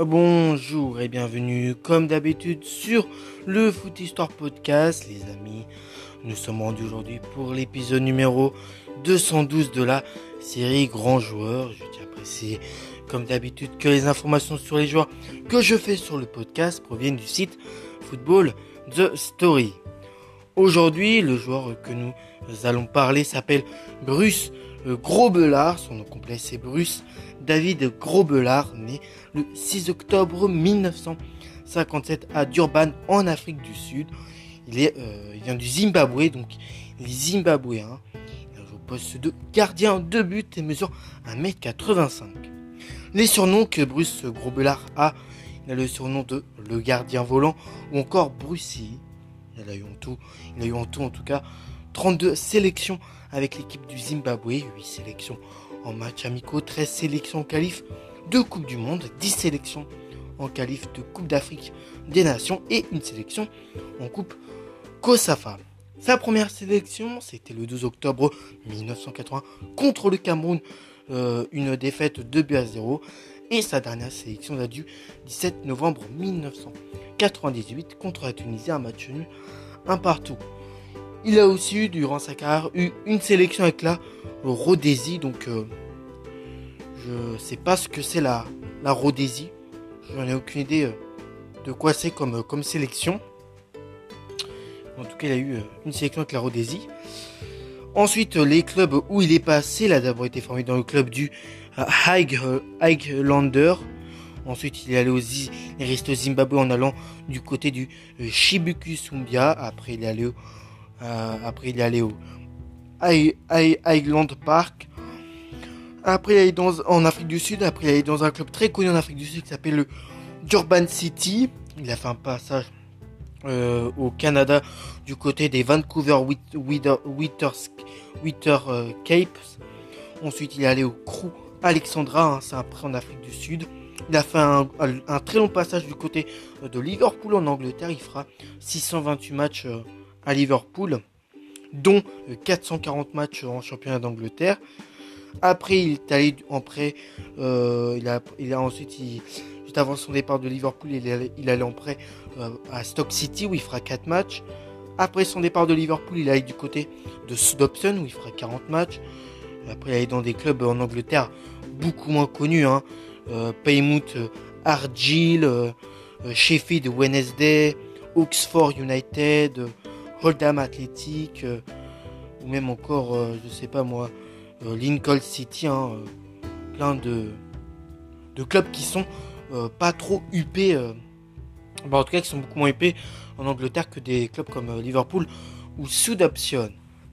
Bonjour et bienvenue comme d'habitude sur le Foot Histoire Podcast les amis. Nous sommes rendus aujourd'hui pour l'épisode numéro 212 de la série Grands Joueurs. Je tiens à préciser comme d'habitude que les informations sur les joueurs que je fais sur le podcast proviennent du site Football The Story. Aujourd'hui, le joueur que nous allons parler s'appelle Bruce Grobelard. Son nom complet c'est Bruce David Grobelard, né le 6 octobre 1957 à Durban, en Afrique du Sud. Il, euh, vient du Zimbabwe, donc il est zimbabwéen. Il joue au poste de gardien de but et mesure 1m85. Les surnoms que Bruce Grobelard a, il a le surnom de le gardien volant ou encore Brucey. Il a eu en tout, il a eu en tout en tout cas 32 sélections avec l'équipe du Zimbabwe, 8 sélections en match amicaux, 13 sélections en qualif de Coupe du Monde, 10 sélections en qualif de Coupe d'Afrique des Nations et une sélection en Coupe COSAFA. Sa première sélection, c'était le 12 octobre 1980 contre le Cameroun, euh, une défaite de 2 à 0. Et sa dernière sélection date du 17 novembre 1998 contre la Tunisie, un match nul, un partout. Il a aussi eu durant sa carrière eu une sélection avec la Rhodésie, donc euh, je sais pas ce que c'est la, la Rhodésie. J'en ai aucune idée euh, de quoi c'est comme, euh, comme sélection. En tout cas, il a eu une sélection avec la Rhodésie. Ensuite, les clubs où il est passé, il a d'abord été formé dans le club du Highlander. Ensuite, il est allé au, resté au Zimbabwe en allant du côté du Shibuku Sumbia. Après, il est allé au euh, Highland Park. Après, il est dans, en Afrique du Sud. Après, il est dans un club très connu en Afrique du Sud qui s'appelle le Durban City. Il a fait un passage euh, au Canada du côté des Vancouver euh, Capes. Ensuite, il est allé au Crew Alexandra, hein, c'est après en Afrique du Sud. Il a fait un, très long passage du côté de Liverpool en Angleterre. Il fera 628 matchs à Liverpool, dont 440 matchs en championnat d'Angleterre. Après, il est allé en prêt. Euh, il, a, ensuite, juste avant son départ de Liverpool, il est il allé en prêt euh, à Stock City où il fera 4 matchs. Après son départ de Liverpool, il allé du côté de Southampton où il fera 40 matchs. Après, il allé dans des clubs en Angleterre beaucoup moins connus. Hein. Euh, Paymouth, Argyll, Sheffield Wednesday, Oxford United, Oldham Athletic, euh, ou même encore, euh, je sais pas moi, euh, Lincoln City, hein, plein de, de clubs qui sont pas trop huppés, bah, en tout cas qui sont beaucoup moins huppés en Angleterre que des clubs comme Liverpool ou Southampton.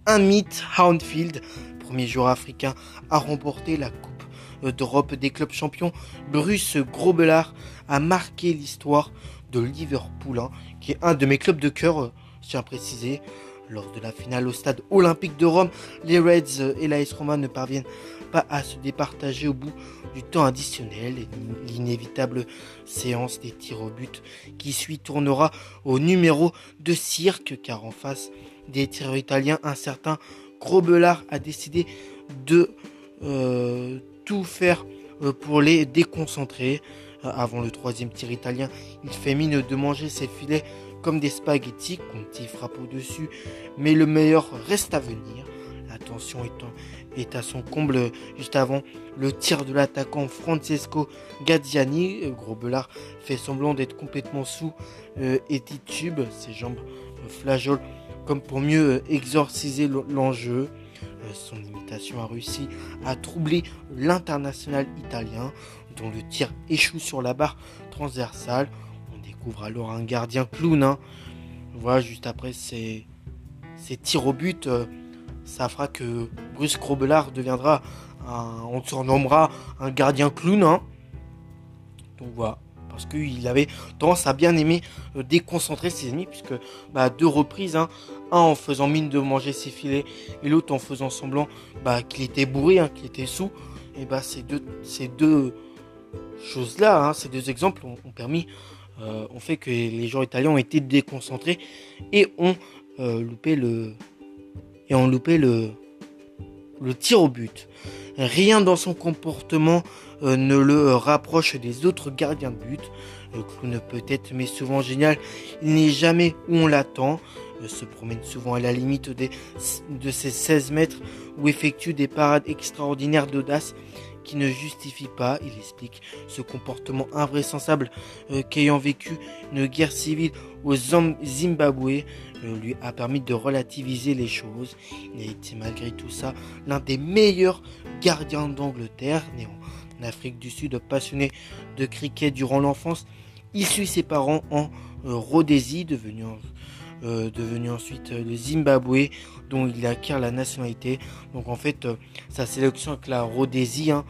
Un mythe, Houndfield, premier joueur africain à remporter la Coupe d'Europe des clubs champions, Bruce Grobelard a marqué l'histoire de Liverpool, hein, qui est un de mes clubs de cœur je tiens à préciser, lors de la finale au stade olympique de Rome, les Reds et l'AS Roma ne parviennent pas à se départager au bout du temps additionnel. Et l'inévitable séance des tirs au but qui suit tournera au numéro de cirque car en face des tireurs italiens, un certain Grobelard a décidé de euh, tout faire euh, pour les déconcentrer. Euh, avant le troisième tir italien, il fait mine de manger ses filets comme des spaghettis, Conti frappe au-dessus, mais le meilleur reste à venir. La tension est, à son comble juste avant le tir de l'attaquant Francesco Gazziani. Euh, Gros Belard fait semblant d'être complètement sous et titube, ses jambes flageolent comme pour mieux exorciser l'enjeu. Son imitation a réussi à troubler l'international italien, dont le tir échoue sur la barre transversale découvre alors un gardien clown. Hein. Voilà, juste après ces, tirs au but, euh, ça fera que Bruce Grobelard deviendra, un, on surnommera un gardien clown. Hein. Donc voilà, parce qu'il avait tendance à bien aimer euh, déconcentrer ses ennemis, puisque bah, deux reprises, hein, un en faisant mine de manger ses filets, et l'autre en faisant semblant bah, qu'il était bourré, hein, qu'il était sous. Et bah, ces deux, choses-là, ces deux exemples ont permis euh, ont fait que les joueurs italiens ont été déconcentrés et ont euh, loupé le tir au but. Rien dans son comportement ne le rapproche des autres gardiens de but. Le clown peut être mais souvent génial, il n'est jamais où on l'attend se promène souvent à la limite de ses 16 mètres ou effectue des parades extraordinaires d'audace qui ne justifient pas, il explique, ce comportement invraisemblable euh, qu'ayant vécu une guerre civile au Zimbabwe euh, lui a permis de relativiser les choses. Il a été malgré tout ça l'un des meilleurs gardiens d'Angleterre, né en Afrique du Sud, passionné de cricket durant l'enfance. Il suit ses parents en euh, Rhodésie, devenu euh, ensuite euh, le Zimbabwe, dont il acquiert la nationalité. Donc en fait, sa sélection avec la Rhodésie, hein,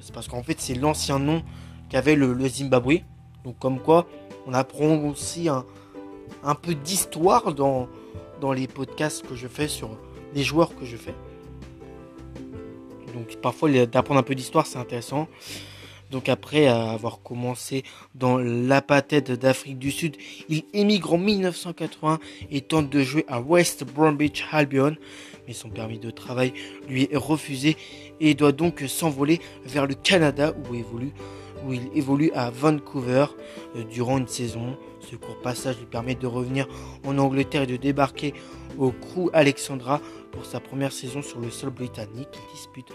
c'est parce qu'en fait c'est l'ancien nom qu'avait le, Zimbabwe. Donc comme quoi, on apprend aussi un, un peu d'histoire dans, les podcasts que je fais sur les joueurs que je fais. Donc parfois d'apprendre un peu d'histoire c'est intéressant. Donc après avoir commencé dans l'apathète d'Afrique du Sud, il émigre en 1980 et tente de jouer à West Bromwich Albion, mais son permis de travail lui est refusé et doit donc s'envoler vers le Canada où, où il évolue à Vancouver euh, durant une saison. Ce court passage lui permet de revenir en Angleterre et de débarquer au Crew Alexandra pour sa première saison sur le sol britannique. Il dispute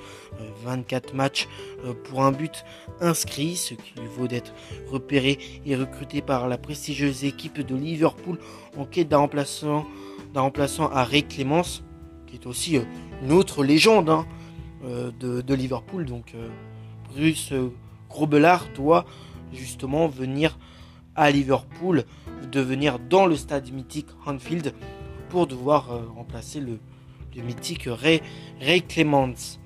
24 euh, matchs euh, pour un but inscrit, ce qui lui vaut d'être repéré et recruté par la prestigieuse équipe de Liverpool en quête d'un remplaçant, à Ray Clemence, qui est aussi une autre légende hein, de, Liverpool. Donc Bruce Grobelard doit justement venir à Liverpool, devenir dans le stade mythique Anfield pour devoir remplacer le, mythique Ray, Ray Clements.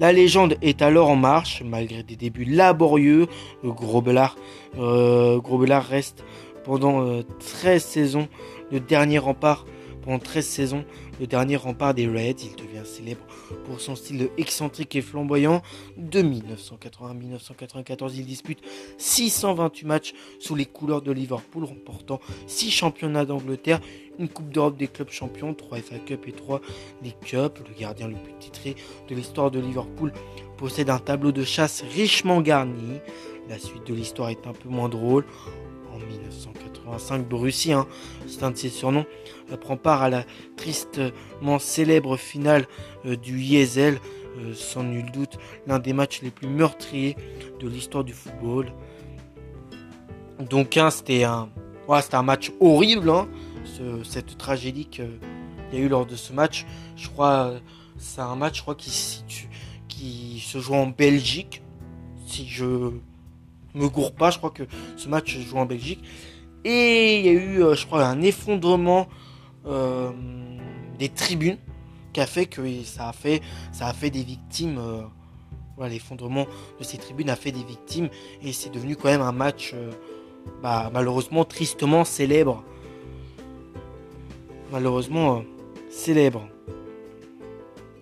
La légende est alors en marche, malgré des débuts laborieux. Le Grobelard, euh, reste pendant 13 euh, saisons le dernier rempart pendant 13 saisons le dernier rempart des Reds. Il devient célèbre pour son style excentrique et flamboyant. De 1980 à 1994, il dispute 628 matchs sous les couleurs de Liverpool, remportant 6 championnats d'Angleterre, une Coupe d'Europe des clubs champions, 3 FA Cup et 3 League Cup. Le gardien le plus titré de l'histoire de Liverpool possède un tableau de chasse richement garni. La suite de l'histoire est un peu moins drôle. En 1985, Borussia, hein, c'est un de ses surnoms, prend part à la tristement célèbre finale euh, du Yesel, euh, sans nul doute l'un des matchs les plus meurtriers de l'histoire du football. Donc hein, c'était un, un match horrible, hein, cette tragédie qu'il y a eu lors de ce match. Je crois c'est un match je crois, qui, qui se joue en Belgique. Si je me gourre pas, je crois que ce match se joue en Belgique. Et il y a eu, euh, je crois, un effondrement euh, des tribunes qui a fait que ça a fait, ça a fait des victimes. Euh, voilà, l'effondrement de ces tribunes a fait des victimes et c'est devenu quand même un match euh, bah, malheureusement tristement célèbre. Malheureusement célèbre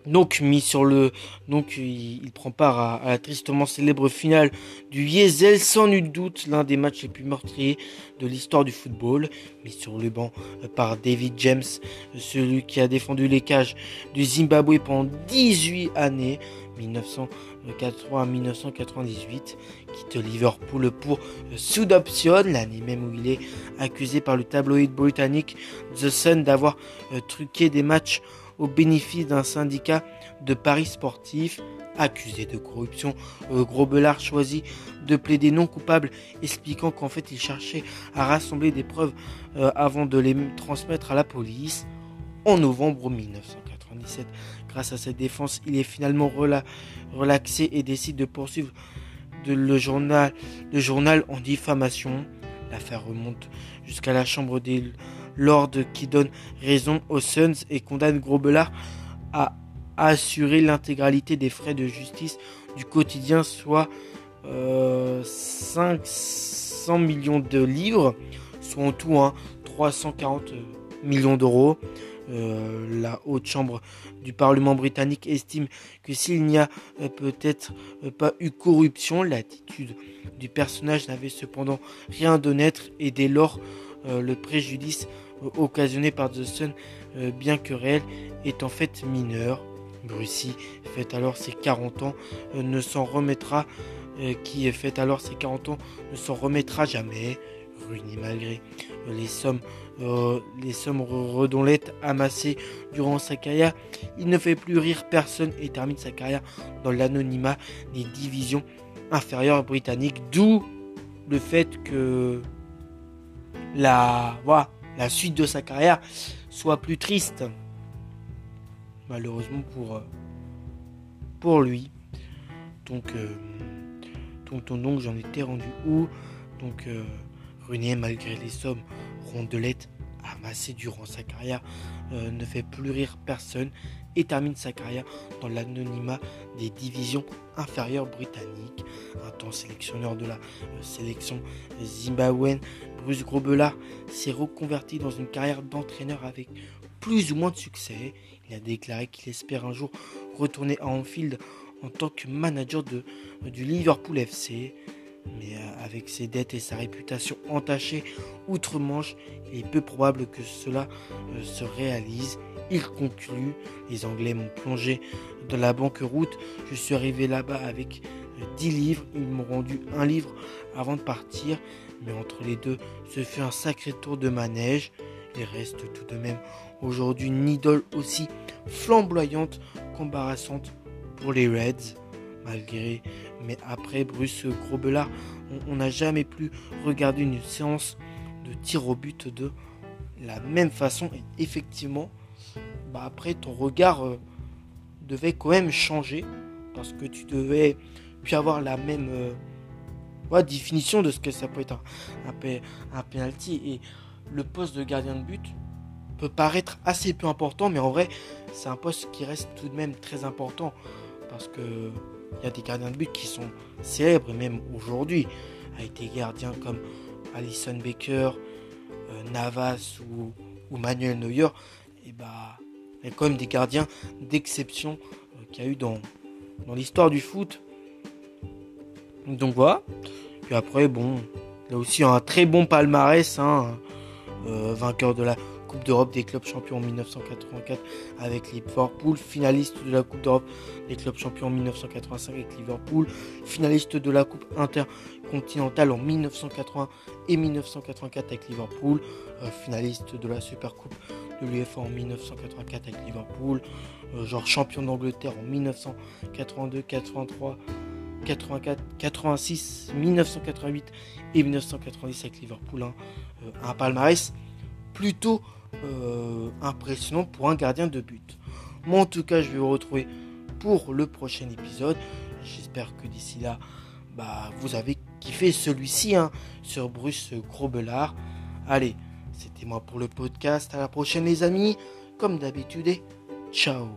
donc mis sur le donc il, prend part à, la tristement célèbre finale du Yesel sans nul doute l'un des matchs les plus meurtriers de l'histoire du football. Mis sur le banc par David James celui qui a défendu les cages du Zimbabwe pendant 18 années 1980 à 1998 quitte Liverpool pour sous option l'année même où il est accusé par le tabloïd britannique The Sun d'avoir euh, truqué des matchs au bénéfice d'un syndicat de paris sportifs accusé de corruption. Euh, Grobelard choisit de plaider non coupable, expliquant qu'en fait il cherchait à rassembler des preuves euh, avant de les transmettre à la police. En novembre 1997, grâce à cette défense, il est finalement relaxé et décide de poursuivre le, journal, le journal en diffamation. L'affaire remonte jusqu'à la chambre des Lord qui donne raison aux Suns et condamne Grobelard à assurer l'intégralité des frais de justice du quotidien, soit 500 euh, millions de livres, soit en tout 340 hein, millions d'euros. Euh, la haute chambre du Parlement britannique estime que s'il n'y a euh, peut-être pas eu corruption, l'attitude du personnage n'avait cependant rien d'honnête et dès lors le préjudice occasionné par The Sun, euh, bien que réel, est en fait mineur. Brussy fait alors ses 40 ans, ne s'en remettra, qui fait alors ses 40 ans, ne s'en remettra jamais, ruiné malgré les sommes, les sommes amassées durant sa carrière. Il ne fait plus rire personne et termine sa carrière dans l'anonymat des divisions inférieures britanniques, d'où le fait que la, voilà, la suite de sa carrière soit plus triste. Malheureusement pour, euh, lui. Donc, euh, donc, donc, j'en étais rendu où? Donc, euh, malgré les sommes rondelettes durant sa carrière, euh, ne fait plus rire personne et termine sa carrière dans l'anonymat des divisions inférieures britanniques. Un temps sélectionneur de la euh, sélection zimbabwéenne, Bruce Grobelard s'est reconverti dans une carrière d'entraîneur avec plus ou moins de succès. Il a déclaré qu'il espère un jour retourner à Anfield en tant que manager de, du Liverpool FC. Mais euh, avec ses dettes et sa réputation entachée outre-Manche, il est peu probable que cela euh, se réalise. Il conclut Les Anglais m'ont plongé dans la banqueroute. Je suis arrivé là-bas avec 10 euh, livres. Ils m'ont rendu un livre avant de partir. Mais entre les deux, ce fut un sacré tour de manège. Il reste tout de même aujourd'hui une idole aussi flamboyante qu'embarrassante pour les Reds. Malgré, mais après Bruce Grobelard, on n'a jamais plus regardé une séance de tir au but de la même façon. Et effectivement, bah, après ton regard euh, devait quand même changer parce que tu devais puis avoir la même euh, définition de ce que ça peut être un, un, penalty et le poste de gardien de but peut paraître assez peu important mais en vrai c'est un poste qui reste tout de même très important parce que il y a des gardiens de but qui sont célèbres même aujourd'hui a été gardien comme Alison Baker euh, Navas ou, ou Manuel Neuer et bah il y a quand même des gardiens d'exception euh, qu'il y a eu dans, dans l'histoire du foot. Donc voilà. Puis après, bon, il a aussi un très bon palmarès, hein, euh, vainqueur de la Coupe d'Europe des clubs champions en 1984 avec Liverpool, finaliste de la Coupe d'Europe des clubs champions en 1985 avec Liverpool, finaliste de la Coupe intercontinentale en 1980 et 1984 avec Liverpool, euh, finaliste de la Super Coupe de l'UEFA en 1984 avec Liverpool, euh, genre champion d'Angleterre en 1982, 83, 84, 86, 1988 et 1990 avec Liverpool. Hein. Euh, un palmarès plutôt euh, impressionnant pour un gardien de but. Moi en tout cas je vais vous retrouver pour le prochain épisode. J'espère que d'ici là bah, vous avez kiffé celui-ci hein, sur Bruce Grobelard. Allez, c'était moi pour le podcast. À la prochaine les amis. Comme d'habitude. Ciao